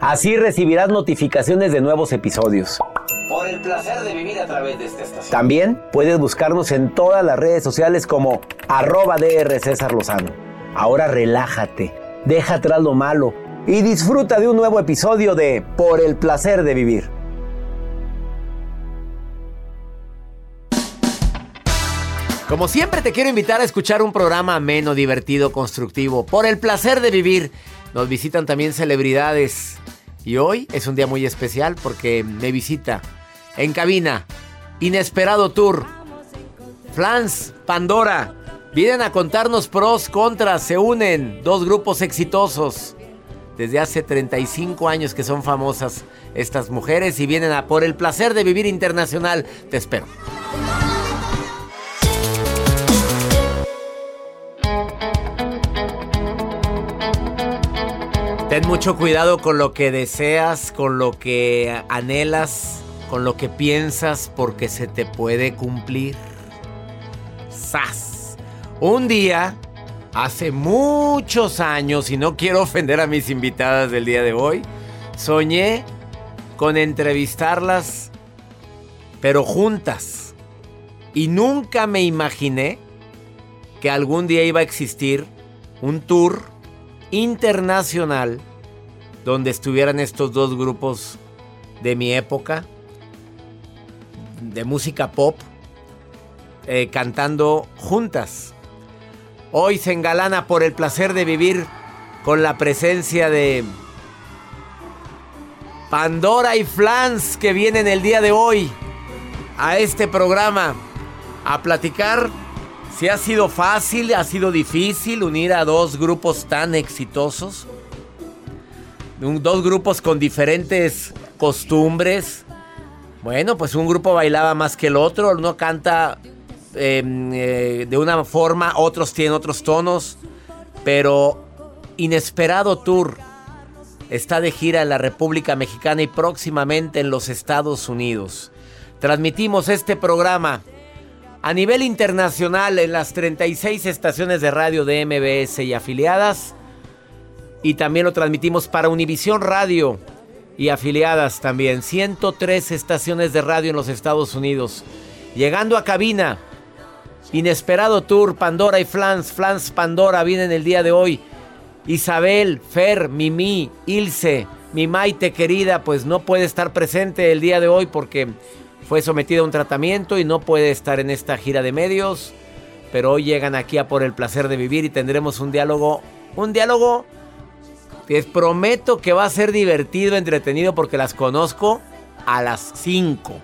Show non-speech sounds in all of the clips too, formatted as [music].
Así recibirás notificaciones de nuevos episodios. Por el placer de vivir a través de esta estación. También puedes buscarnos en todas las redes sociales como arroba DR César Lozano. Ahora relájate, deja atrás lo malo y disfruta de un nuevo episodio de Por el placer de vivir. Como siempre te quiero invitar a escuchar un programa ameno, divertido, constructivo. Por el placer de vivir. Nos visitan también celebridades. Y hoy es un día muy especial porque me visita en cabina Inesperado Tour. Flans, Pandora. Vienen a contarnos pros, contras, se unen. Dos grupos exitosos. Desde hace 35 años que son famosas estas mujeres y vienen a por el placer de vivir internacional. Te espero. Ten mucho cuidado con lo que deseas, con lo que anhelas, con lo que piensas, porque se te puede cumplir. ¡Sas! Un día, hace muchos años, y no quiero ofender a mis invitadas del día de hoy, soñé con entrevistarlas, pero juntas. Y nunca me imaginé que algún día iba a existir un tour internacional donde estuvieran estos dos grupos de mi época, de música pop, eh, cantando juntas. Hoy se engalana por el placer de vivir con la presencia de Pandora y Flans que vienen el día de hoy a este programa a platicar si ha sido fácil, ha sido difícil unir a dos grupos tan exitosos. Dos grupos con diferentes costumbres. Bueno, pues un grupo bailaba más que el otro, uno canta em, eh, de una forma, otros tienen otros tonos, pero Inesperado Tour está de gira en la República Mexicana y próximamente en los Estados Unidos. Transmitimos este programa a nivel internacional en las 36 estaciones de radio de MBS y afiliadas. Y también lo transmitimos para Univisión Radio y afiliadas también. 103 estaciones de radio en los Estados Unidos. Llegando a cabina. Inesperado Tour, Pandora y Flans. Flans Pandora vienen el día de hoy. Isabel, Fer, Mimi, Ilse, mi Maite querida, pues no puede estar presente el día de hoy porque fue sometida a un tratamiento y no puede estar en esta gira de medios. Pero hoy llegan aquí a por el placer de vivir y tendremos un diálogo, un diálogo les prometo que va a ser divertido, entretenido porque las conozco a las 5.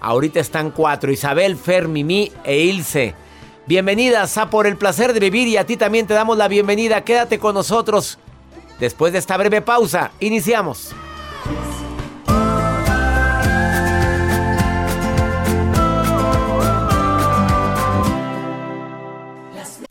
Ahorita están cuatro, Isabel, Fer, Mimi e Ilse. Bienvenidas a Por el Placer de Vivir y a ti también te damos la bienvenida. Quédate con nosotros. Después de esta breve pausa, iniciamos.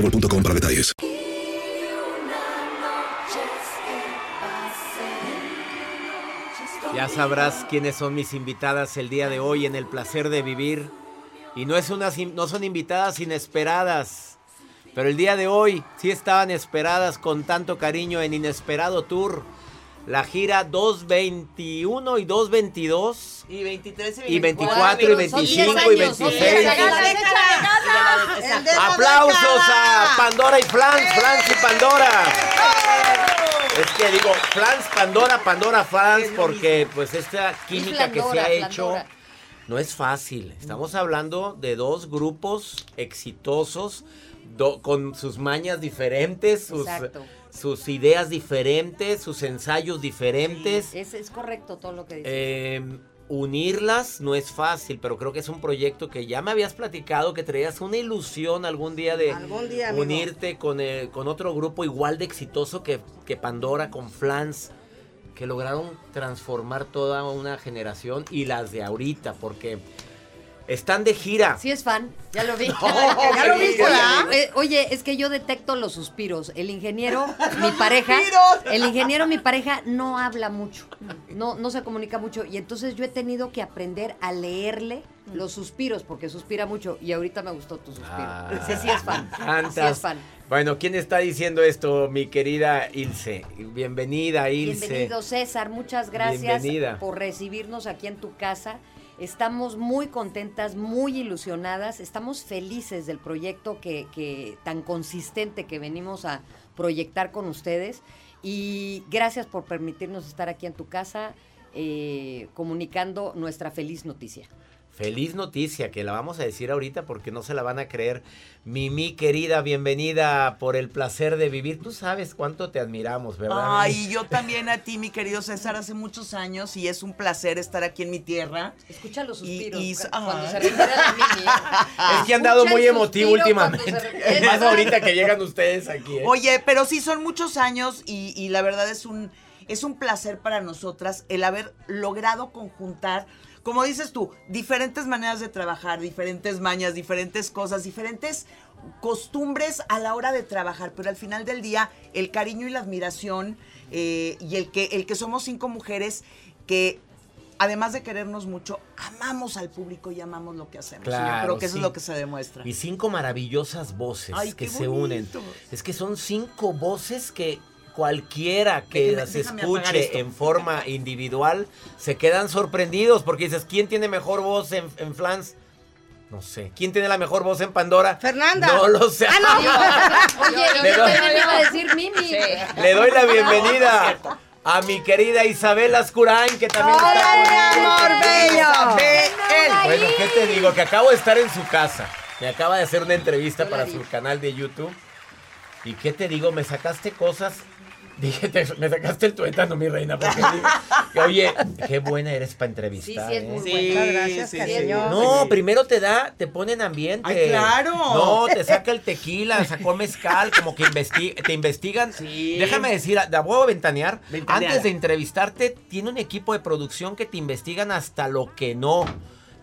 boostmobile.com para detalles. Ya sabrás quiénes son mis invitadas el día de hoy en el placer de vivir. Y no, es unas, in- no son invitadas inesperadas. Pero el día de hoy sí estaban esperadas con tanto cariño en Inesperado Tour. La gira 221 y 222. Y 23 Y 24 y 25 y 26. Aplausos a Pandora y Flans, Flans y Pandora. Es que digo, Flans, Pandora, Pandora, Flans, porque pues esta química que se ha hecho no es fácil. Estamos hablando de dos grupos exitosos, do- con sus mañas diferentes, sus, Exacto. Sus ideas diferentes, sus ensayos diferentes. Es, es correcto todo lo que dices. Eh, unirlas no es fácil, pero creo que es un proyecto que ya me habías platicado que traías una ilusión algún día de Algún día, amigo. unirte con, eh, con otro grupo igual de exitoso que, que Pandora, con Flans, que lograron transformar toda una generación y las de ahorita, porque están de gira. Sí es fan, ya lo vi. [laughs] [laughs] ¿ya lo viste? Eh, Oye, es que yo detecto los suspiros. El ingeniero, [laughs] mi pareja, el ingeniero, mi pareja, no habla mucho, no, no se comunica mucho. Y entonces yo he tenido que aprender a leerle los suspiros, porque suspira mucho. Y ahorita me gustó tu suspiro. Ah, sí, sí es fan. Sí es fan. Bueno, ¿quién está diciendo esto? Mi querida Ilse. Bienvenida, Ilse. Bienvenido César, muchas gracias Bienvenida. por recibirnos aquí en tu casa. Estamos muy contentas, muy ilusionadas, estamos felices del proyecto que, tan consistente que venimos a proyectar con ustedes y gracias por permitirnos estar aquí en tu casa eh, comunicando nuestra feliz noticia. Feliz noticia, que la vamos a decir ahorita porque no se la van a creer. Mimi, querida, bienvenida por el placer de vivir. Tú sabes cuánto te admiramos, ¿verdad? Ay, yo también a ti, mi querido César, hace muchos años y es un placer estar aquí en mi tierra. Escucha los suspiros y- cu- cuando ay. se refiere a Mimi. [laughs] Es que han dado muy emotivo últimamente. se [laughs] Más ahorita que llegan ustedes aquí. ¿eh? Oye, pero sí son muchos años y, y la verdad es un, es un placer para nosotras el haber logrado conjuntar, como dices tú, diferentes maneras de trabajar, diferentes mañas, diferentes cosas, diferentes costumbres a la hora de trabajar, pero al final del día el cariño y la admiración eh, y el que, el que somos cinco mujeres que además de querernos mucho, amamos al público y amamos lo que hacemos. Y yo Claro, creo que eso sí. es lo que se demuestra. Y cinco maravillosas voces Ay, que se unen. Es que son cinco voces que cualquiera que las escuche en forma individual se quedan sorprendidos porque dices, ¿quién tiene mejor voz en, en Flans? No sé. ¿Quién tiene la mejor voz en Pandora? Fernanda. No lo sé. [laughs] Oye, Le yo doy- iba a decir Mimi. Le doy la bienvenida a mi querida Isabel Ascurain, que también está Hola, conmigo. mi amor bello. Isabel. Bueno, ¿qué te digo? Que acabo de estar en su casa. Me acaba de hacer una entrevista para su canal de YouTube. ¿Y qué te digo? Me sacaste cosas. Dije, te- me sacaste el tuétano, mi reina. Porque dije, oye, qué buena eres para entrevistar. sí, es ¿eh? muy Sí, bueno. Muchas gracias, sí, cariño. sí. No, primero te da, te pone en ambiente. Ay, claro. No, te saca el tequila, sacó mezcal, como que investi- te investigan. Sí. Déjame decir, la voy a ventanear. Antes de entrevistarte, tiene un equipo de producción que te investigan hasta lo que no.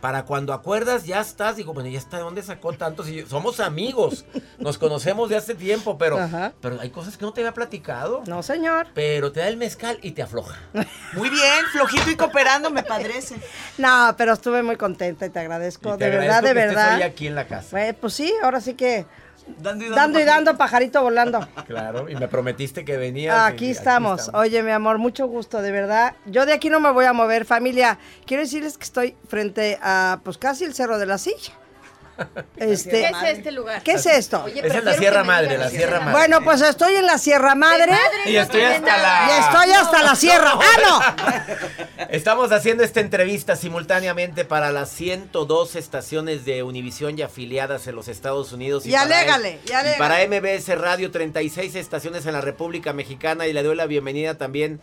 Para cuando acuerdas, ya estás. Digo, bueno, ya está, ¿de dónde sacó tanto? Si somos amigos, nos conocemos de hace tiempo, pero, Ajá. pero hay cosas que no te había platicado. No, señor. Pero te da el mezcal y te afloja. [laughs] Muy bien, flojito y cooperando, me padrece. No, pero estuve muy contenta y te agradezco. Y te de verdad, agradezco de que estés verdad. hoy aquí en la casa. Pues, pues sí, ahora sí que Dando y dando. dando y dando, pajarito volando. Claro, y me prometiste que venías. Aquí y estamos. Oye, mi amor, mucho gusto, de verdad. Yo de aquí no me voy a mover, familia. Quiero decirles que estoy frente a, pues casi el Cerro de la Silla. Este, ¿Qué es este lugar? ¿Qué es esto? Oye, Esa es la Sierra Madre, la. Sierra Madre. Bueno, pues estoy en la Sierra Madre. Y estoy hasta la. Y estoy hasta la Sierra. [laughs] ¡Ah, Estamos haciendo esta entrevista simultáneamente para las 102 estaciones de Univisión y afiliadas en los Estados Unidos. Y alégale, y alégale. Y para MBS Radio, 36 estaciones en la República Mexicana. Y le doy la bienvenida también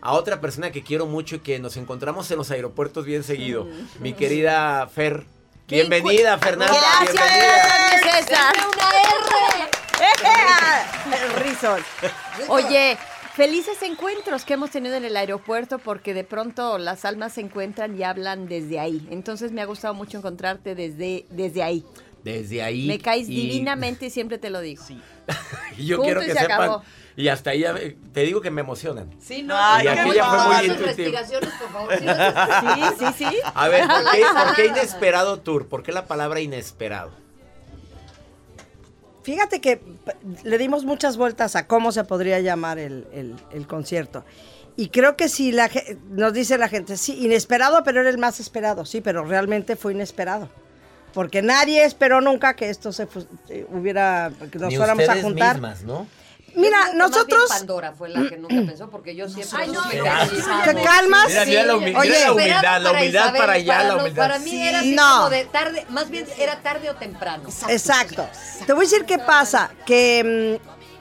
a otra persona que quiero mucho y que nos encontramos en los aeropuertos bien seguido. Mi querida Fer. Bienvenida, Fernanda. Gracias, bienvenida. César. El [laughs] rizos. Oye, felices encuentros que hemos tenido en el aeropuerto porque de pronto las almas se encuentran y hablan desde ahí. Entonces me ha gustado mucho encontrarte desde, desde ahí. Desde ahí. Me caes y- divinamente y siempre te lo digo. Y [laughs] yo Punto quiero y que se sepan. acabó. Y hasta ahí, ya- te digo que me emocionan. Sí, no. Ay, Y aquella fue muy intuitiva. por favor. [laughs] Sí, no Sí, sí, sí. A ver, ¿por qué, Ojalá. por qué [laughs] inesperado tour? ¿Por qué la palabra inesperado? Fíjate que le dimos muchas vueltas a cómo se podría llamar el, el- el concierto. Y creo que si la ge- nos dice la gente, sí, inesperado, pero era el más esperado. Sí, pero realmente fue inesperado. Porque nadie esperó nunca que esto se eh, hubiera, que nos Ni fuéramos a ustedes juntar. mismas, ¿no? Mira, nosotros... Pandora fue la que nunca pensó, porque yo siempre. Ay, no, ¿Te calmas? Mira, mira la, humi- mira Oye, la humildad, la humildad para allá, la humildad. Para mí era así No. como de tarde, más bien era tarde o temprano. Exacto. Te voy a decir qué pasa, que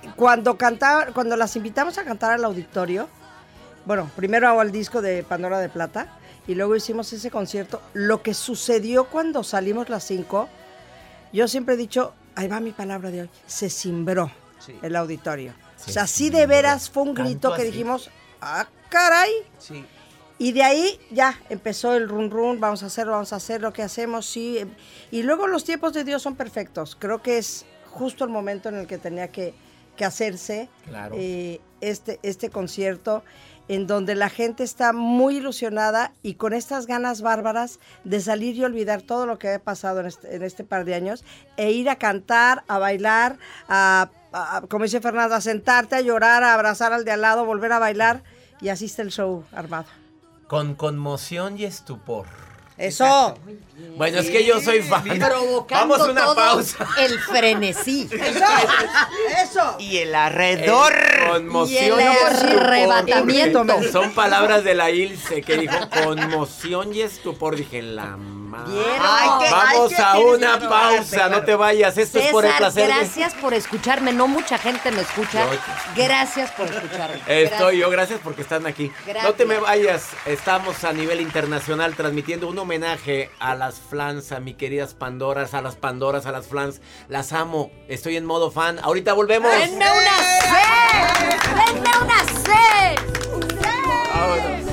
mm, cuando cantaba, cuando las invitamos a cantar al auditorio, bueno, primero hago el disco de Pandora de Plata y luego hicimos ese concierto. Lo que sucedió cuando salimos las cinco, yo siempre he dicho, ahí va mi palabra de hoy, se cimbró el auditorio. O sea, sí de veras fue un ¿Tanto grito que dijimos, ah, caray. Sí. Y de ahí ya empezó el run run, vamos a hacerlo, vamos a hacer lo que hacemos, sí. Y luego los tiempos de Dios son perfectos. Creo que es justo el momento en el que tenía que, que hacerse Claro. eh, este, este concierto, en donde la gente está muy ilusionada y con estas ganas bárbaras de salir y olvidar todo lo que ha pasado en este, en este par de años e ir a cantar, a bailar, a, a- como dice Fernanda, a sentarte, a llorar, a abrazar al de al lado, volver a bailar y así está el show armado. Con conmoción y estupor. Eso. Bueno, es que yo soy fan. Provocando Vamos a una todo pausa. el frenesí. [laughs] Eso. Eso. Y el alrededor. Conmoción Y el arrebatamiento. Son palabras de la Ilse que dijo conmoción y estupor. Dije, la Vamos ay, a una pausa, no te vayas. Esto es por el placer. de- gracias por escucharme. No mucha gente me escucha. Gracias por escucharme. Estoy yo, Gracias. gracias porque están aquí. Gracias. No te me vayas, estamos a nivel internacional transmitiendo un homenaje a las flans, a mi queridas Pandoras, a las Pandoras, a las flans. Las amo, estoy en modo fan. Ahorita volvemos. ¡Denme una C! ¡Denme una C! Vámonos.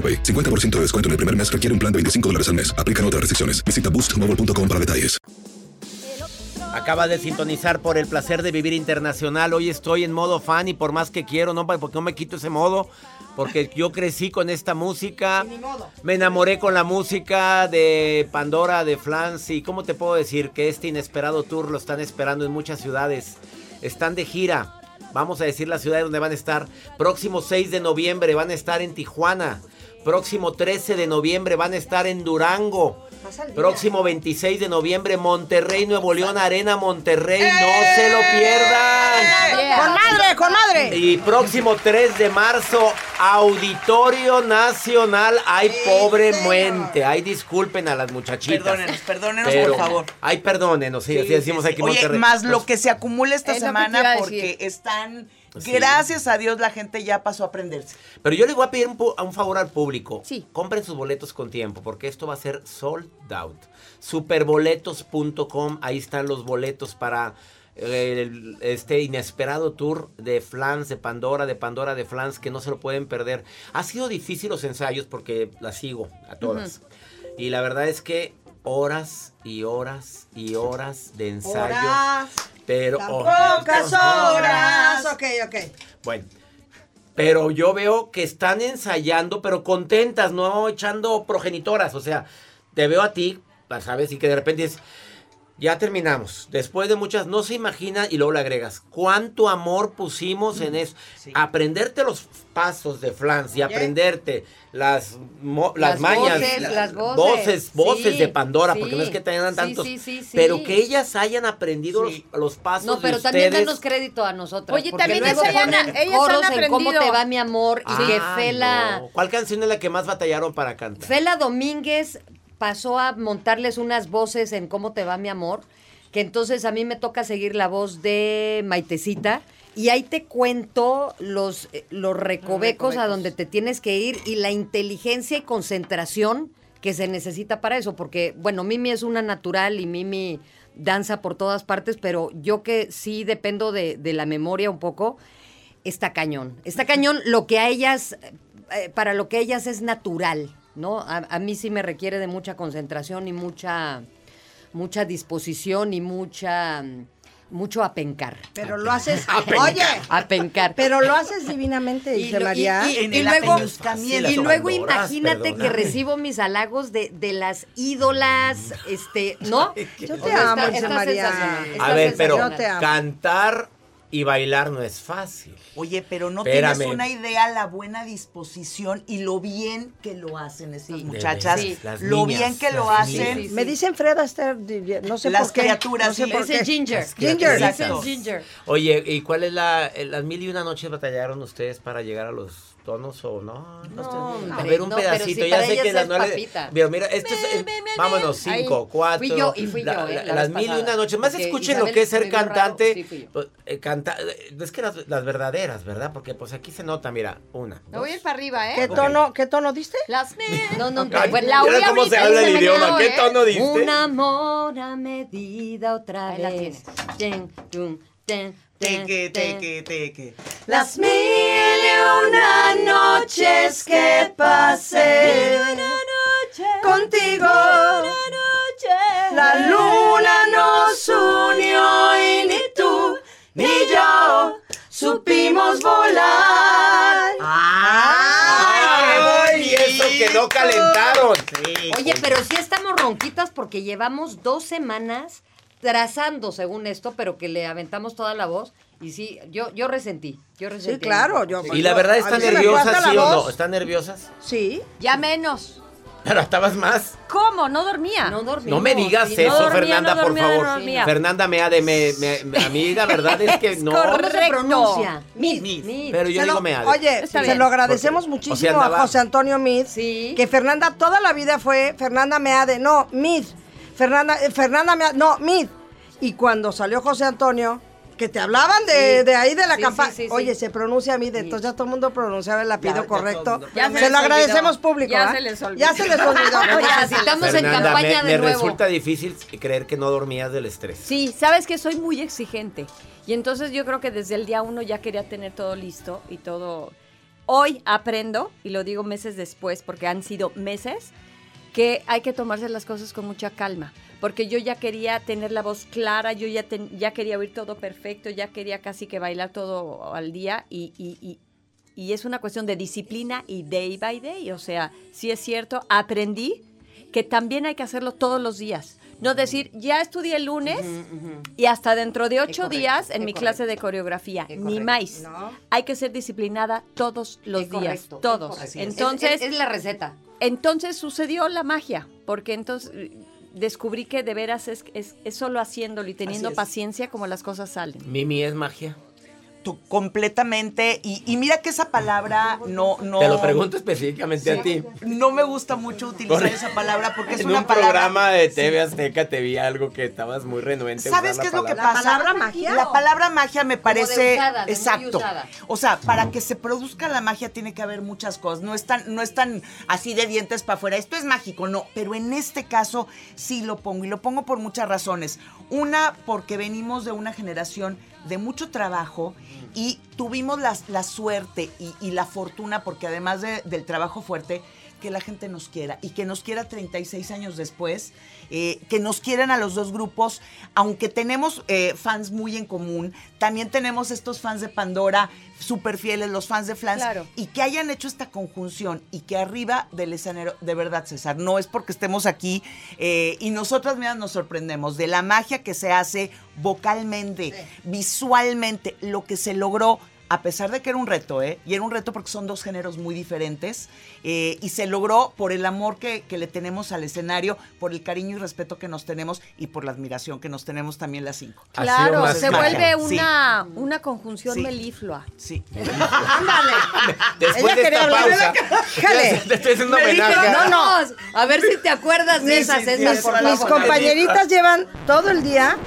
AroPay. 50% de descuento en el primer mes requiere un plan de 25 dólares al mes. Aplican otras restricciones. Visita boostmobile.com para detalles. Acaba de sintonizar por el placer de vivir internacional. Hoy estoy en modo fan y por más que quiero, no, porque no me quito ese modo. Porque yo crecí con esta música. Me enamoré con la música de Pandora, de Flans. Y cómo te puedo decir que este inesperado tour lo están esperando en muchas ciudades. Están de gira. Vamos a decir la ciudad donde van a estar. Próximo 6 de noviembre van a estar en Tijuana. Próximo 13 de noviembre van a estar en Durango. Próximo 26 de noviembre, Monterrey, Nuevo León, Arena Monterrey. No se lo pierdan. ¡Con madre, con madre! Y próximo 3 de marzo, Auditorio Nacional. Ay, pobre muente. Ay, disculpen a las muchachitas. Perdónenos, perdónenos, Pero- por favor. Ay, perdónenos. Sí, así Sí, decimos sí, aquí sí. Oye, Monterrey. más lo que se acumula esta Es semana porque decir. están... Gracias a Dios la gente ya pasó a aprenderse. Pero yo le voy a pedir un, un favor al público. Sí. Compren sus boletos con tiempo, porque esto va a ser sold out. Superboletos.com, ahí están los boletos para eh, el- este inesperado tour de Flans, de Pandora, de Pandora de Flans, que no se lo pueden perder. Ha sido difícil los ensayos porque las sigo a todas. Y la verdad es que horas y horas y horas de ensayo. Horas, Pero oh, pocas horas. Ok, ok. bueno, pero yo veo que están ensayando, pero contentas, no echando progenitoras. O sea, te veo a ti, ¿sabes? Y que de repente es, ya terminamos. Después de muchas, no se imagina, y luego le agregas, cuánto amor pusimos en eso. Aprenderte los pasos de Flans y aprenderte las, mo- las, Las mañas, voces, la- las voces. voces, voces Sí, de Pandora, sí. porque no es que tengan tantos, sí, sí, sí. pero que ellas hayan aprendido los, los pasos No, pero de también ustedes. danos crédito a nosotros. Oye, porque también luego ellas han- ponen ellas han coros en cómo te va mi amor y que Ah, Fela, no. ¿Cuál canción es la que más batallaron para cantar? Fela Domínguez pasó a montarles unas voces en cómo te va mi amor, que entonces a mí me toca seguir la voz de Maitecita. Y ahí te cuento los, eh, los recovecos a donde te tienes que ir y la inteligencia y concentración que se necesita para eso. Porque, bueno, Mimi es una natural y Mimi danza por todas partes, pero yo que sí dependo de, de la memoria un poco, está cañón. Está cañón lo que a ellas, eh, para lo que ellas es natural, ¿no? A, a mí sí me requiere de mucha concentración y mucha, mucha disposición y mucha, mucho apencar. Pero lo haces. [laughs] Apencar. Oye, Apencar. pero lo haces divinamente, dice y- María. y- luego, y luego imagínate que recibo mis halagos de, de las ídolas, este, ¿no? [laughs] Yo O te sea, amo, está María. A ver, pero cantar y bailar no es fácil. Oye, pero no Espérame. tienes una idea la buena disposición y lo bien que lo hacen estas Sí. muchachas. Sí. Las Lo niñas, bien que lo las hacen. Me dicen Fred Astaire, no sé Las por qué. criaturas, no sé sí. por Ese qué. Ginger. Ginger. Exacto. Ese Ginger. Oye, ¿y cuál es la, eh, las mil y una noches batallaron ustedes para llegar a los tonos o no. no, hombre, a ver un no, pedacito, si ya sé que la es no le. papita. Pero mira, esto es. eh, vámonos, cinco, Ahí. cuatro. Fui yo, y fui la- yo, ¿eh? la- la las vez mil y una noches. Más Porque escuchen lo que es me ser cantante. sí, fui yo. pues, eh, canta- eh, es que las, las verdaderas, ¿verdad? Porque pues aquí se nota, mira, una. Me voy a ir para arriba, ¿eh? ¿Qué tono, ¿qué tono diste? Las [laughs] No, no, Ay, bueno, la mira cómo se habla el me idioma. ¿Qué ¿eh? tono diste? Un [laughs] amor a medida otra Ahí la vez. Teque, teque, teque. Las mil y una noches que pasé contigo. La luna nos unió y ni tú ni yo supimos volar. ¡Ay! Y eso que no calentaron. Oye, pero sí estamos ronquitas porque llevamos dos semanas trazando según esto, pero que le aventamos toda la voz. Y sí, yo, yo resentí. Yo resentí. Sí, claro, yo. Y la verdad, ¿están me nerviosas, sí o no? ¿Están nerviosas? Sí. Ya menos. Pero estabas más. ¿Cómo? No dormía. No dormí. No me digas sí, eso, no dormía, Fernanda, no por dormía, favor. no dormía. Fernanda me ha de me, me- me- a mí la verdad es que [laughs] no. ¿Cómo se Correcto. pronuncia? Mid. Mid. Pero yo Se digo lo- me ha de. Oye, Está se bien. lo agradecemos Porque- muchísimo o sea, andaba- a José Antonio Mid. Sí. Que Fernanda toda la vida fue Fernanda Meade. No, Mid. Fernanda, eh, Fernanda Meade. No, Mid. Y cuando salió José Antonio, que te hablaban de, Sí. de ahí de la Sí, campaña. sí, sí, sí. Oye, se pronuncia Mid. Entonces ya todo el mundo pronunciaba el Ya, apellido ya todo el correcto. mundo. Ya se, se lo agradecemos público. Ya ¿ah? se les olvidó. Ya se les olvidó. [laughs] Oye, Necesitamos en Fernanda, campaña me, de me nuevo. resulta difícil creer que no dormías del estrés. Sí, sabes que soy muy exigente. Y entonces yo creo que desde el día uno ya quería tener todo listo y todo. Hoy aprendo, y lo digo meses después, porque han sido meses, que hay que tomarse las cosas con mucha calma. Porque yo ya quería tener la voz clara, yo ya, ten- ya quería oír todo perfecto, ya quería casi que bailar todo al día y, y- y- y es una cuestión de disciplina y day by day. O sea, sí es cierto, aprendí que también hay que hacerlo todos los días. No decir, ya estudié el lunes y hasta dentro de ocho correcto, días en mi correcto. clase de coreografía, ni más. No. Hay que ser disciplinada todos los días, correcto, todos. Entonces, Es- es- es la receta. entonces sucedió la magia, porque entonces eh, descubrí que de veras es, es, es solo haciéndolo y teniendo paciencia como las cosas salen. Mimi es magia. Tú, completamente. Y, y mira que esa palabra no, no. Te lo pregunto específicamente a ti. No me gusta mucho utilizar esa palabra porque es en una un palabra. programa de TV Azteca te vi algo que estabas muy renuente. a ¿Sabes usar qué es la lo que palabra. pasa? palabra magia? La palabra magia me parece usada, de muy exacto. usada. O sea, para que se produzca la magia tiene que haber muchas cosas. No es tan, no es tan así de dientes para afuera. Esto es mágico, no. Pero en este caso sí lo pongo y lo pongo por muchas razones. Una porque venimos de una generación de mucho trabajo y tuvimos la, la suerte y, la fortuna, porque además de- del trabajo fuerte, que la gente nos quiera y que nos quiera 36 años después, eh, que nos quieran a los dos grupos, aunque tenemos eh, fans muy en común, también tenemos estos fans de Pandora súper fieles, los fans de Flans, Claro. y que hayan hecho esta conjunción y que arriba del escenario, de verdad César, no es porque estemos aquí eh, y nosotras mismas nos sorprendemos de la magia que se hace vocalmente, visualmente, lo que se logró a pesar de que era un reto, ¿eh? Y era un reto porque son dos géneros muy diferentes. eh, y se logró por el amor que, que le tenemos al escenario, por el cariño y respeto que nos tenemos y por la admiración que nos tenemos también las cinco. Claro, se magia. vuelve Sí. una, una conjunción Sí. meliflua. Sí. Ándale. Después Ella de quería esta hablar. pausa. Jale. Te estoy haciendo homenaje. No, no. "Vamos, A ver si te acuerdas de esas, sí, sí, esas, sí, por Mis compañeritas llevan todo el día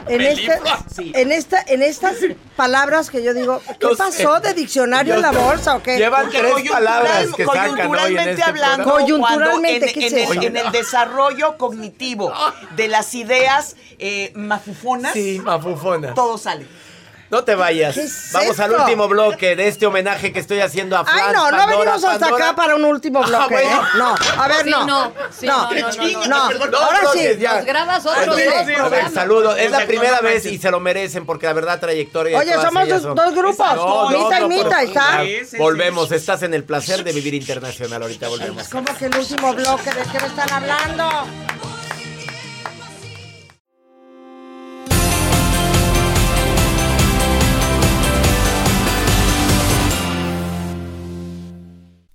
[laughs] en, este, Sí. en, esta, en estas palabras que yo digo, ¿qué No sé. pasó de diccionario en la Yo- bolsa o qué? Llevan Porque tres palabras que sacan hoy en coyunturalmente este hablando, programa. Coyunturalmente, en, ¿qué es en el- eso? en el desarrollo cognitivo [laughs] de las ideas eh, mafufonas, Sí, mafufona. todo sale. No te vayas. ¿Qué es Vamos al último bloque de este homenaje que estoy haciendo a Flans. Ay, no, no venimos hasta Pandora. acá para un último Ah, bloque, bueno. ¿eh? No, a ver, Sí, no. no, sí, no, no, no, no, no, no. Dos Ahora sí. ya. Nos grabas otros A dos saludos. Es la primera vez y se lo merecen porque la verdad trayectoria. Oye, somos dos, dos grupos. Mita y no, mita, ¿está? Sí, sí, Volvemos, estás en el placer de vivir internacional. Ahorita volvemos. ¿Cómo que el último bloque? ¿De qué me están hablando?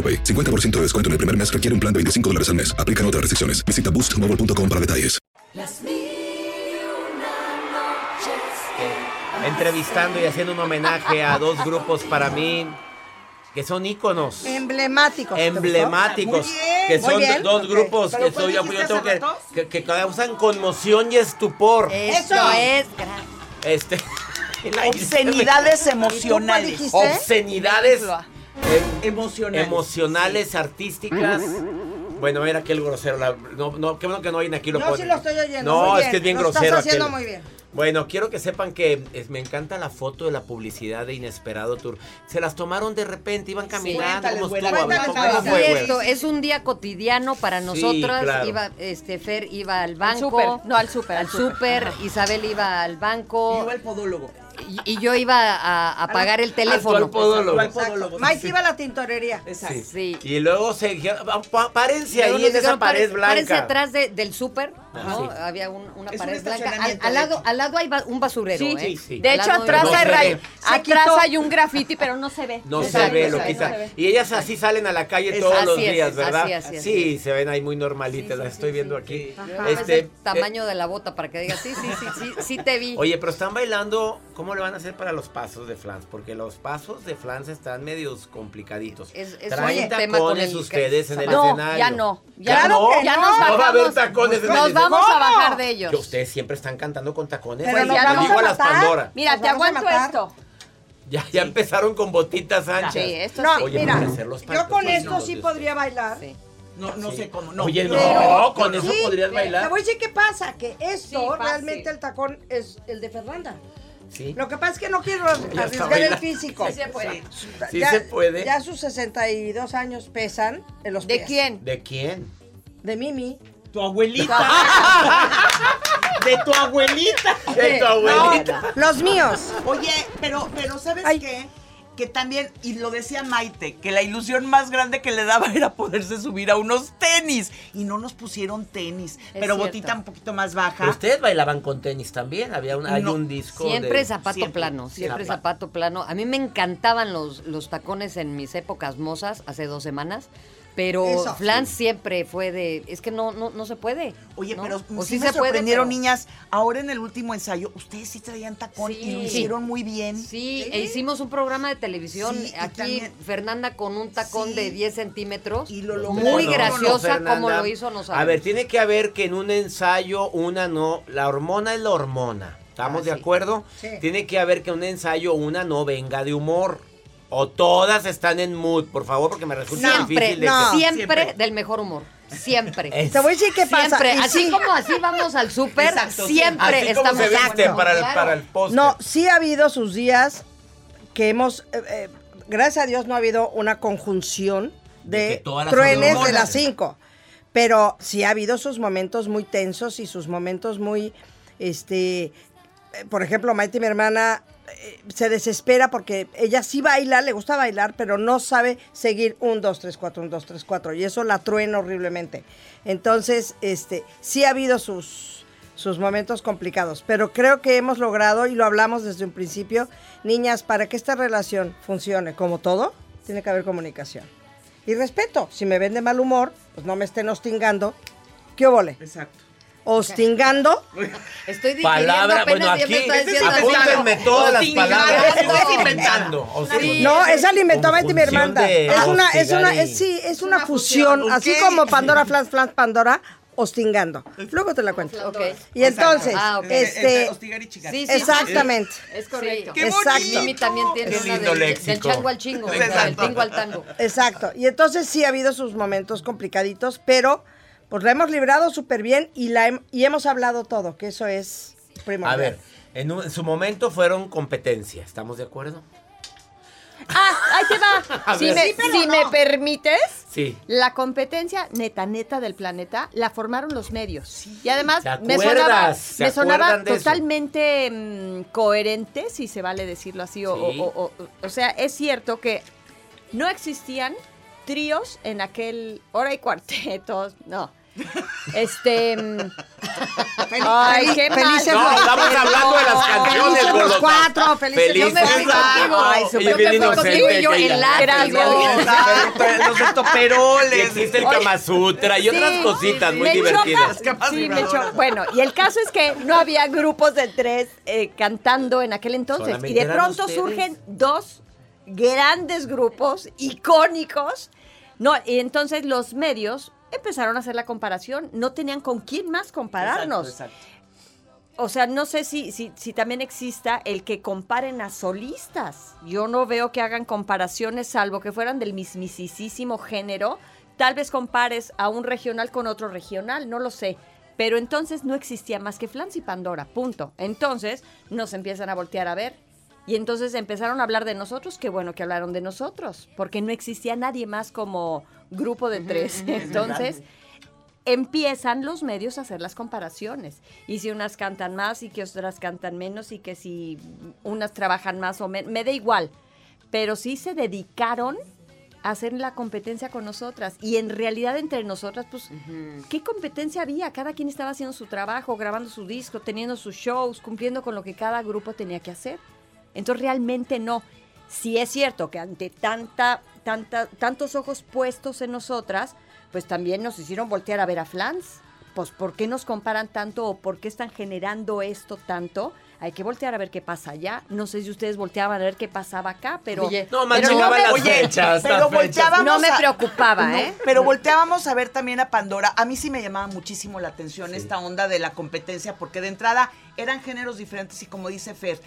AroPay. 50% de descuento en el primer mes requiere un plan de 25 dólares al mes. Aplican otras restricciones. Visita boostmobile.com para detalles. Entrevistando y haciendo un homenaje a dos grupos para mí que son íconos. Emblemáticos. Emblemáticos. Muy bien, que muy son bien. dos grupos ¿Pero que soy yo, tengo que, que, que causan conmoción y estupor. Eso Eso. es. Este. [laughs] Obscenidades emocionales. Obscenidades eh, Emocionales. emocionales, artísticas. Bueno, era aquel grosero. la- no, no, qué bueno que no oyen aquí lo No, ponen. sí lo estoy oyendo. No, muy es bien. que es bien Lo grosero. Estás haciendo aquel. muy bien. Bueno, quiero que sepan que es- me encanta la foto de la publicidad de Inesperado Tour. Se las tomaron de repente, iban caminando. Cuéntales, ¿Cómo güera, estuvo? A ver, cuéntales, ¿cómo cuéntales. fue, Sí, esto es un día cotidiano para Sí, nosotras. claro. Iba, este, Fer iba al banco. súper. No, al súper, Al al súper. Isabel iba al banco. Yo el podólogo. Y, y yo iba a, a pagar el teléfono. al podólogo. Al podólogo. Mike iba a la tintorería. Exacto. Sí. Y luego se dijeron, "Pa- pa- párense ahí en esa pared "Pare- blanca. Párense atrás de- del súper, ¿no? sí. Había un- una Es un pared blanca. Al, lado, al lado hay ba- un basurero, Sí, ¿eh? sí, sí. De Al hecho, atrás, no hay, atrás hay un graffiti, pero no se ve. No se ve, lo no ve. Y ellas así salen a la calle Es- todos los días, es, ¿verdad? así así sí, se ven ahí muy normalitas, las estoy viendo aquí. Este, el tamaño de la bota para que digas, sí, sí, sí, sí, sí te vi. eh, oye, pero están bailando, ¿cómo le van a hacer para los pasos de flans? Porque los pasos de flans están medios complicaditos. Es- es Traen tacones ustedes en el No, escenario. ya no. Ya, ¿Ya no, no? ya No, no va a haber tacones en el escenario. Vamos a bajar de ellos. Que ustedes siempre están cantando con tacones. Pero nos ya vamos digo a a las. Pandora. Mira, Nos te aguanto esto. Ya, ya empezaron con botitas anchas. Sí, esto No, sí. Oye, mira, hacer los yo con esto sí podría bailar. Sí. No, no Sí. sé cómo. No. Oye, no, Pero- con eso Sí, podrías Te bailar. voy a decir qué pasa, que esto Sí, realmente el tacón es el de Fernanda. Sí. Lo que pasa es que no quiero Ya arriesgar el físico. Sí se puede. Sí se puede. Ya sus 62 años pesan en los ¿De pies. quién? ¿De quién? De Mimi. Tu abuelita. [laughs] de tu abuelita. De tu abuelita. Los míos. Oye, pero, pero ¿sabes Ay. qué? Que también, y lo decía Maite, que la ilusión más grande que le daba [laughs] era poderse subir a unos tenis. Y no nos pusieron tenis. pero cierto. botita un poquito más baja. Pero ustedes bailaban con tenis también. Había un, hay No, un disco. Siempre de- zapato siempre, plano, siempre Zapato. zapato plano. A mí me encantaban los, los tacones en mis épocas mozas, hace dos semanas. Pero Eso. Flan siempre fue de. Es que no, no, no se puede. Oye, ¿no? pero O sí, sí me se puede, sorprendieron, pero- niñas. Ahora en el último ensayo, ustedes sí traían tacón y lo Sí. hicieron muy bien. Sí, e hicimos un programa de televisión. Sí, Aquí también- Fernanda con un tacón Sí. de 10 centímetros. Y lo logró. Muy No, graciosa como lo hizo, no A ver, tiene que haber que en un ensayo una no. La hormona es la hormona. ¿Estamos Ah, de sí. acuerdo? Sí. Tiene que haber que en un ensayo una no venga de humor. O todas están en mood, por favor, porque me resulta Siempre, difícil de no, que- siempre, Siempre. del mejor humor. siempre. [laughs] Es- Te voy a decir qué pasa. Siempre. Así sí. como así vamos al súper, siempre Así como estamos se viste para el, para el. No, sí ha habido sus días que hemos, eh, eh, gracias a Dios no ha habido una conjunción De de, todas las truenes de las cinco. Pero sí ha habido sus momentos muy tensos y sus momentos muy, este, eh, por ejemplo, Maite, mi hermana, se desespera porque ella sí baila, le gusta bailar, pero no sabe seguir un, dos, tres, cuatro, un, dos, tres, cuatro. Y eso la truena horriblemente. Entonces, este, sí ha habido sus, sus momentos complicados, pero creo que hemos logrado, y lo hablamos desde un principio, niñas, para que esta relación funcione como todo, tiene que haber comunicación. Y respeto, si me ven de mal humor, pues no me estén hostingando. ¿Qué óvole? Exacto. Hostingando. [laughs] Estoy digiriendo Palabra, apenas bueno, y aquí diciendo apúntenme todas las palabras. Eso es Hostingando. hostingando. No, esa la inventó Maite mi hermana. de Es una, es una, es, sí, es una fusión, fusión, así como Pandora, Flans, Flans, Pandora, hostingando. Luego te la cuento. Ok. Y entonces, Ah, ok. este, hostigar y chingar. Sí, sí, exactamente. Es correcto. ¡Qué bonito! Mimi también tiene una lindo del, chango al chingo, del Exacto. tingo al tango. Exacto. Y entonces sí ha habido sus momentos complicaditos, pero pues la hemos librado súper bien y, la y hemos hablado todo, que eso es primordial. A ver, en, un- en su momento fueron competencia, ¿estamos de acuerdo? Ah, ahí te va. [laughs] Si me, Sí, si me permites, Sí. la competencia neta, neta del planeta la formaron los medios. Y además ¿Te me sonaba, ¿Se me sonaba totalmente mm, coherente, si se vale decirlo así. O, Sí. o- o- o- o sea, es cierto que no existían tríos en aquel... Hora y cuartetos, [laughs] no. Este... mm, ay, qué felices mal. No, estamos hablando de las canciones, Felices los Golosa. cuatro, felices. Felices. Yo me fui contigo. Ay, Yo ella me bien fui inocente contigo y yo en látigo. Exacto, los Y estoperoles. existe el Kama Sutra y otras Sí, cositas muy me divertidas. choca- sí, me choca. Bueno, y el caso es que no había grupos de tres eh, cantando en aquel entonces. Solamente y de eran pronto ustedes. surgen dos grandes grupos icónicos. No, y entonces los medios empezaron a hacer la comparación. No tenían con quién más compararnos. Exacto, exacto. O sea, no sé si, si, si también exista el que comparen a solistas. Yo no veo que hagan comparaciones, salvo que fueran del mismisísimo género. Tal vez compares a un regional con otro regional, no lo sé. Pero entonces no existía más que Flans y Pandora, punto. Entonces nos empiezan a voltear a ver. Y entonces empezaron a hablar de nosotros, qué bueno que hablaron de nosotros, porque no existía nadie más como grupo de tres. Entonces, empiezan los medios a hacer las comparaciones. Y si unas cantan más y que otras cantan menos y que si unas trabajan más o menos, me da igual. Pero sí se dedicaron a hacer la competencia con nosotras. Y en realidad entre nosotras, pues, ¿qué competencia había? Cada quien estaba haciendo su trabajo, grabando su disco, teniendo sus shows, cumpliendo con lo que cada grupo tenía que hacer. Entonces realmente no. Si es cierto que ante tanta, tanta, tantos ojos puestos en nosotras, pues también nos hicieron voltear a ver a Flans. Pues ¿por qué nos comparan tanto o por qué están generando esto tanto? Hay que voltear a ver qué pasa allá. No sé si ustedes volteaban a ver qué pasaba acá, pero Oye, No, pero machingaba me- las Oye, fechas. pero las fechas. volteábamos No me a- preocupaba, No, ¿eh? Pero volteábamos a ver también a Pandora. A mí sí me llamaba muchísimo la atención esta onda de la competencia, porque de entrada eran géneros diferentes y como dice Fer,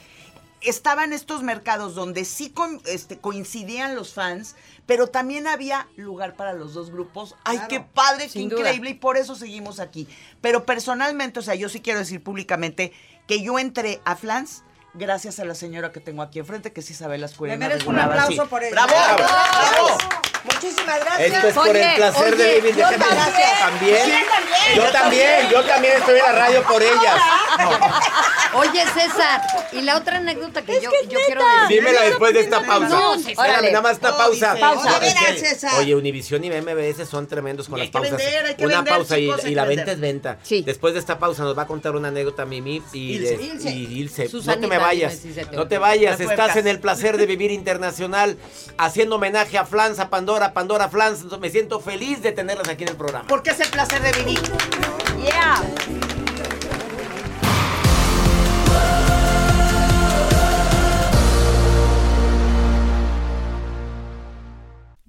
estaban estos mercados donde sí co- este, coincidían los fans, pero también había lugar para los dos grupos. Ay, Claro, qué padre, qué duda. increíble, y por eso seguimos aquí. Pero personalmente, o sea, yo sí quiero decir públicamente que yo entré a Flans gracias a la señora que tengo aquí enfrente, que es Isabela Me Escurena. merezco un aplauso Sí. por ella. ¡Bravo! ¡Bravo! Muchísimas gracias. Esto es por Oye, el placer de vivir. yo también. ¿También? Yo también. Yo también, yo también estoy en la radio por ellas. Oye, César, y la otra anécdota que yo, yo quiero decir. Dímela después de esta pausa. No. Espérame, nada más esta pausa. Pausa. Es que, Mira, César. Oye, Univisión y MBS son tremendos con Y las hay que pausas. vender, hay que una vender, pausa y- la que venta es venta. Sí. Después de esta pausa nos va a contar una anécdota Mimi y Ilse. de- Ilse. y Ilse. Susanita, no te me vayas. No te vayas. Estás en el placer de vivir internacional haciendo homenaje a Flans, a Pandora, Pandora Flans. Me siento feliz de tenerlas aquí en el programa. Porque es el placer de vivir. Yeah.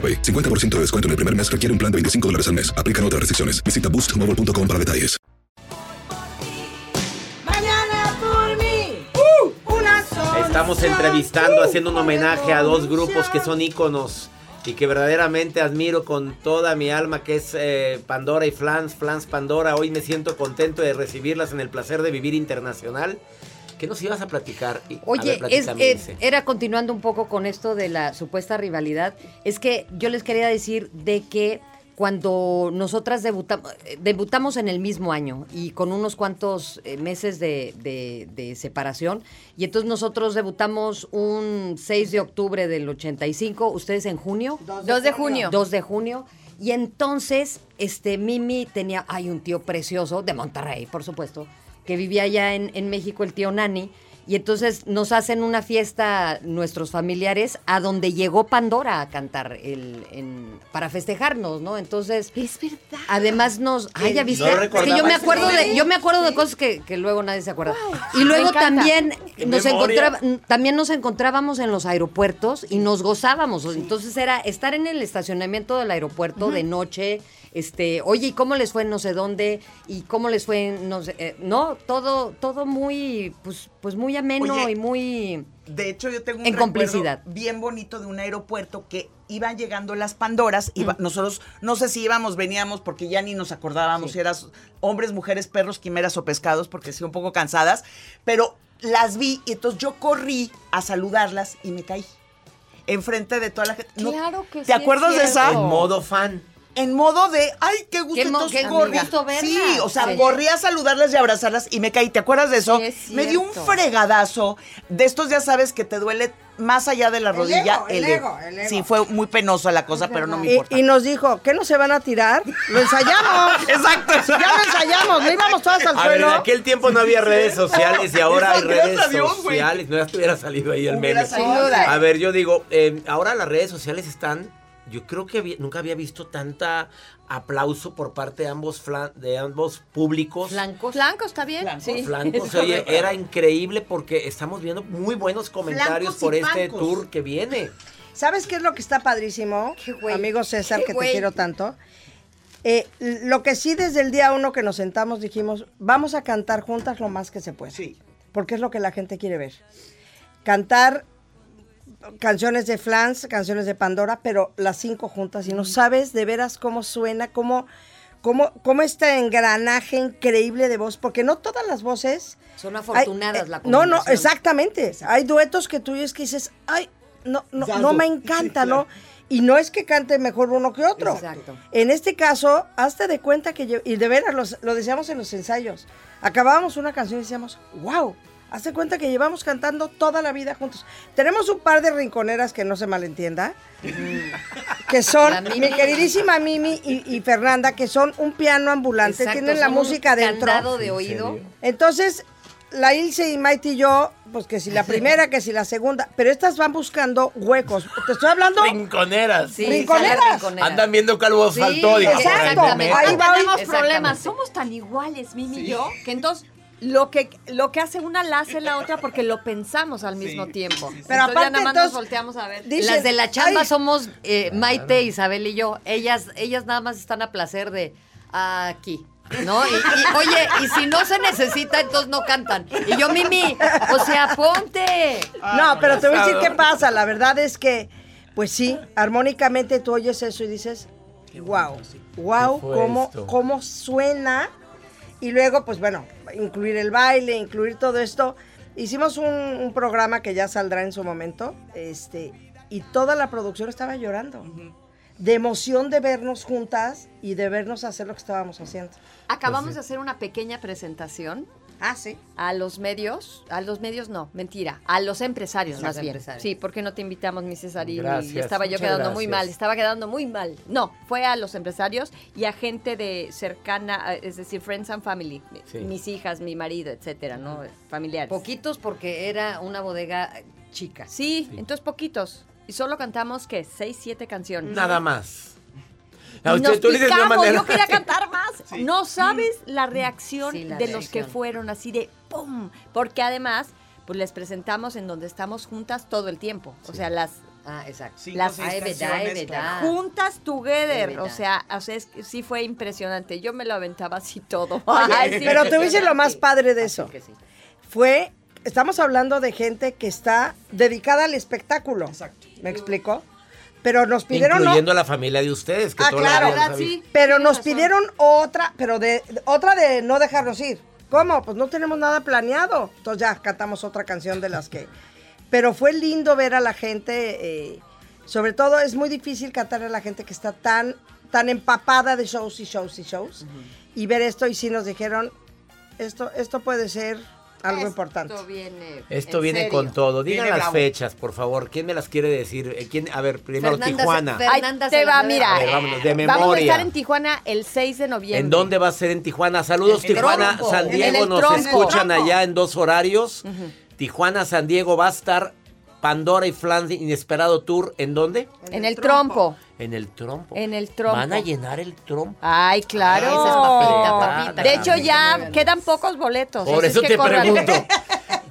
AroPay. 50% de descuento en el primer mes requiere un plan de 25 dólares al mes. Aplican otras restricciones. Visita boostmobile.com para detalles. Mañana por mí. Uh, una sola Estamos entrevistando, haciendo un homenaje a dos grupos que son íconos y que verdaderamente admiro con toda mi alma, que es eh, Pandora y Flans, Flans Pandora. Hoy me siento contento de recibirlas en el placer de vivir internacional. ¿Qué nos ibas a platicar? A Oye, ver, es, platícame, eh, era continuando un poco con esto de la supuesta rivalidad. Es que yo les quería decir de que cuando nosotras debutamos, debutamos en el mismo año y con unos cuantos eh, meses de, de- de separación, y entonces nosotros debutamos un 6 de octubre del 85, ustedes en junio. 2 de junio. 2 de junio. Y entonces, este, Mimi tenía, hay un tío precioso de Monterrey, por supuesto, que vivía allá en, en México, el tío Nani. Y entonces nos hacen una fiesta nuestros familiares a donde llegó Pandora a cantar el, en- para festejarnos, ¿no? Entonces, es verdad. Además nos, ay, ya viste, No es que yo me acuerdo de, yo me acuerdo de cosas que, que luego nadie se acuerda. Y luego también nos encontraba, también nos encontrábamos en los aeropuertos y nos gozábamos. Entonces era estar en el estacionamiento del aeropuerto de noche, este, oye, ¿y cómo les fue en no sé dónde? ¿Y cómo les fue en no sé, eh, no, todo, todo muy, pues, pues muy ameno Oye, y muy De hecho, yo tengo un En complicidad. bien bonito de un aeropuerto que iban llegando las Pandoras. iba- Nosotros, no sé si íbamos, veníamos, porque ya ni nos acordábamos si eras hombres, mujeres, perros, quimeras o pescados, porque sí, un poco cansadas. Pero las vi y entonces yo corrí a saludarlas y me caí. Enfrente de toda la gente. No- Claro que ¿Te sí es acuerdas de esa? En modo fan. En modo de, ay, qué gusto, Qué entonces qué corrí. gusto verlas. Sí, o sea, Sí. corrí a saludarlas y abrazarlas y me caí. ¿Te acuerdas de eso? Sí, es me dio un fregadazo. De estos ya sabes que te duele más allá de la El rodilla. ego, el ego, el ego. Sí, fue muy penoso la cosa, pero no me Y, importa. y nos dijo, ¿qué no se van a tirar? Lo ensayamos. [laughs] Exacto. Ya lo ensayamos, no íbamos todas al A ver, en suelo. aquel tiempo no había redes sociales y ahora hay redes a Dios, sociales. No ya hubiera salido ahí el meme. salido, Sin duda. A ver, yo digo, eh, ahora las redes sociales están. Yo creo que había- nunca había visto tanta aplauso por parte de ambos flan- de ambos públicos. flancos. Flanco está bien. Flancos. Sí. Flancos, [laughs] oye, era increíble porque estamos viendo muy buenos comentarios Flancos por este pancos. tour que viene. ¿Sabes qué es lo que está padrísimo? Qué güey. Amigo César, Qué que güey. te quiero tanto. Eh, lo que sí desde el día uno que nos sentamos dijimos, vamos a cantar juntas lo más que se puede. Sí. Porque es lo que la gente quiere ver. Cantar canciones de Flans, canciones de Pandora, pero las cinco juntas. Y no sabes de veras cómo suena, cómo, cómo, cómo este engranaje increíble de voz, porque no todas las voces... Son afortunadas eh, la No, no, exactamente. Hay duetos que tú oyes que dices, ay, no, no, no me [laughs] encanta, ¿no? Y no es que cante mejor uno que otro. Exacto. En este caso, hazte de cuenta que, yo- y de veras los- lo decíamos en los ensayos, acabábamos una canción y decíamos, wow, Hace cuenta que llevamos cantando toda la vida juntos. Tenemos un par de rinconeras que no se malentienda, que son mi queridísima Mimi y, y Fernanda, que son un piano ambulante, Exacto, tienen la música dentro. de oído. Entonces, la Ilse y Maite y yo, pues que si la primera, que si la segunda, pero estas van buscando huecos. Te estoy hablando. Rinconeras. Sí, Rinconeras. Andan viendo calvo asfaltado. digo, exacto. ahí. Va. tenemos problemas. Somos tan iguales, Mimi y yo, que entonces lo que, lo que hace una la hace la otra porque lo pensamos al mismo tiempo. Pero Entonces aparte, ya nada más entonces, nos volteamos a ver. Las de la chamba "Ay". somos eh, Maite, Isabel y yo. Ellas, ellas nada más están a placer de aquí. ¿No? Y, y, oye, y si no se necesita, entonces no cantan. Y yo, Mimi, o sea, ponte. No, pero te voy a decir qué pasa. La verdad es que, pues sí, armónicamente tú oyes eso y dices, wow, wow, cómo, esto? cómo suena. Y luego, pues bueno, incluir el baile, incluir todo esto. Hicimos un, un programa que ya saldrá en su momento, este, y toda la producción estaba llorando. De emoción de vernos juntas y de vernos hacer lo que estábamos haciendo. Acabamos de hacer una pequeña presentación. Ah, sí. A los medios, a los medios no, mentira, a los empresarios Los más bien. empresarios. Sí, porque no te invitamos, mi Cesarín, y estaba yo quedando muy mal, estaba quedando muy mal. No, fue a los empresarios y a gente de cercana, eh, es decir, friends and family, mi- Sí. mis hijas, mi marido, etcétera, ¿no? Familiares. Poquitos porque era una bodega chica. Sí, entonces poquitos. Y solo cantamos, ¿qué? Seis, siete canciones. Nada más. Y Ah, nos tú- tú dices de una picamos, manera- yo quería cantar más. No sabes la reacción Sí, la de los que fueron así de ¡pum! Porque además, pues les presentamos en donde estamos juntas todo el tiempo. O sea, las Ah, exacto. Cinco, Las- Ay, verdad, verdad. juntas together. verdad. O sea, o sea, es que sí fue impresionante. Yo me lo aventaba así todo. [laughs] Oye, Ay, sí, pero te a decir lo más padre de eso. que sí. fue, estamos hablando de gente que está dedicada al espectáculo. Exacto. ¿Me explico? Pero nos pidieron... no- Incluyendo a la familia de ustedes, que Ah, toda la claro. los ¿Verdad? había- Sí. pero nos razón. pidieron otra, pero de, de- otra de no dejarnos ir. ¿Cómo? Pues no tenemos nada planeado. Entonces ya cantamos otra canción de las que... Pero fue lindo ver a la gente, eh, sobre todo es muy difícil cantar a la gente que está tan, tan empapada de shows y shows y shows. Y ver esto y sí nos dijeron, esto, esto puede ser algo importante. Esto viene. Esto en viene serio. con todo. Digan las bravo. fechas, por favor. ¿Quién me las quiere decir? Eh, ¿Quién? A ver, primero Fernanda, Tijuana. Ay, te va, mira. A ver, vámonos, de Vamos a memoria. estar en Tijuana el 6 de noviembre. ¿En dónde va a ser en Tijuana? Saludos, En Tijuana, Trompo. San Diego. Nos Trompo. escuchan allá en dos horarios. Tijuana, San Diego va a estar Pandora y Flan Inesperado Tour. ¿En dónde? En el trompo. En el trompo. En el trompo. Van a llenar el trompo. Ay, claro. Ay, esa es papita, papita. De hecho, ya quedan pocos boletos. Por es eso que te pregunto. [laughs]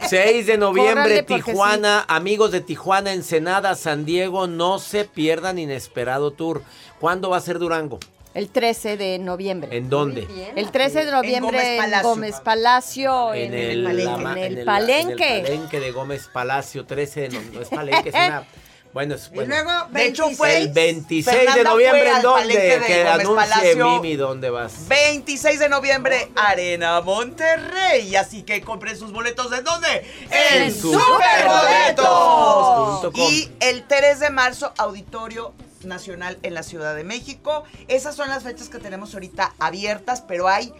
6 de noviembre, Tijuana, amigos de Tijuana, Ensenada, San Diego, no se pierdan Inesperado Tour. ¿Cuándo va a ser Durango? El 13 de noviembre. ¿En dónde? El 13 de noviembre Gómez en Palacio. Gómez Palacio. En en el, la en el- palenque. en el palenque de Gómez Palacio, 13 de no, no es palenque, es una... [laughs] Bueno, es, Y bueno. luego, De hecho, fue 26. el 26 de Fernanda noviembre, fue ¿en dónde? de Que Gómez anuncie Palacio. Mimi dónde vas. 26 de noviembre, Arena Monterrey. Así que compren sus boletos. ¿De dónde? En En. Superboletos. Y el 3 de marzo, Auditorio Nacional en la Ciudad de México. Esas son las fechas que tenemos ahorita abiertas, pero hay.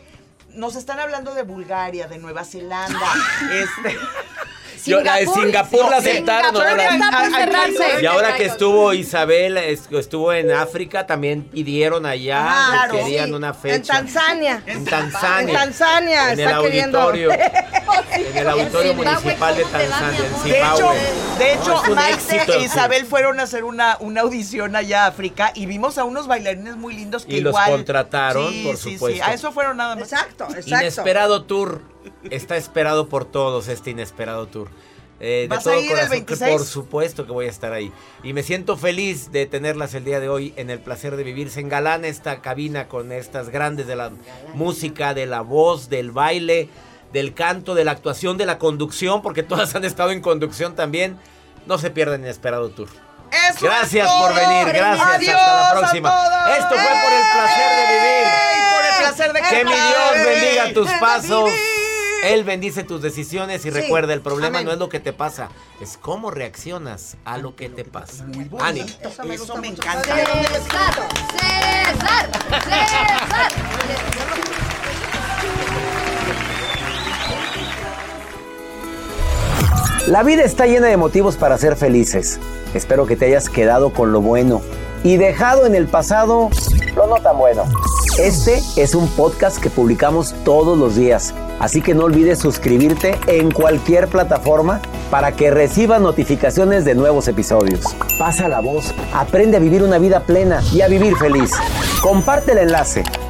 Nos están hablando de Bulgaria, de Nueva Zelanda. [laughs] este. Yo, la de Singapur la aceptaron. Singapur está por cerrarse. Y ahora que estuvo Isabel, es- estuvo en África, también pidieron allá, claro, querían sí. una En fecha. Tanzania. En Tanzania. En Tanzania, En el auditorio. [laughs] En el auditorio municipal de ¿cómo te va, Tanzania, en? De hecho, de hecho Maite éxito e el Isabel fueron a hacer una, una audición allá a África y vimos a unos bailarines muy lindos que Y los contrataron, Sí, por sí, supuesto. Sí, a eso fueron nada más. Exacto, exacto. Inesperado Tour. Está esperado por todos este Inesperado Tour. Eh, de ¿Vas todo a ir el corazón, que 26? por supuesto que voy a estar ahí. Y me siento feliz de tenerlas el día de hoy en el placer de vivir. Se engalana esta cabina con estas grandes de la música, de la voz, del baile, del canto, de la actuación, de la conducción, porque todas han estado en conducción también. No se pierdan Inesperado Tour. ¡Eso Gracias es por venir, gracias. Adiós Hasta la próxima. Esto fue por el placer de vivir. Por el placer de Que mi. Dios bendiga tus ¡De pasos. Él bendice tus decisiones y Sí. recuerda, el problema Amén. no es lo que te pasa, es cómo reaccionas a lo que te pasa. Ánimo. Eso me, encanta. César, César, César. La vida está llena de motivos para ser felices. Espero que te hayas quedado con lo bueno y dejado en el pasado lo no tan bueno. Este es un podcast que publicamos todos los días, así que no olvides suscribirte en cualquier plataforma para que recibas notificaciones de nuevos episodios. Pasa la voz, aprende a vivir una vida plena y a vivir feliz. Comparte el enlace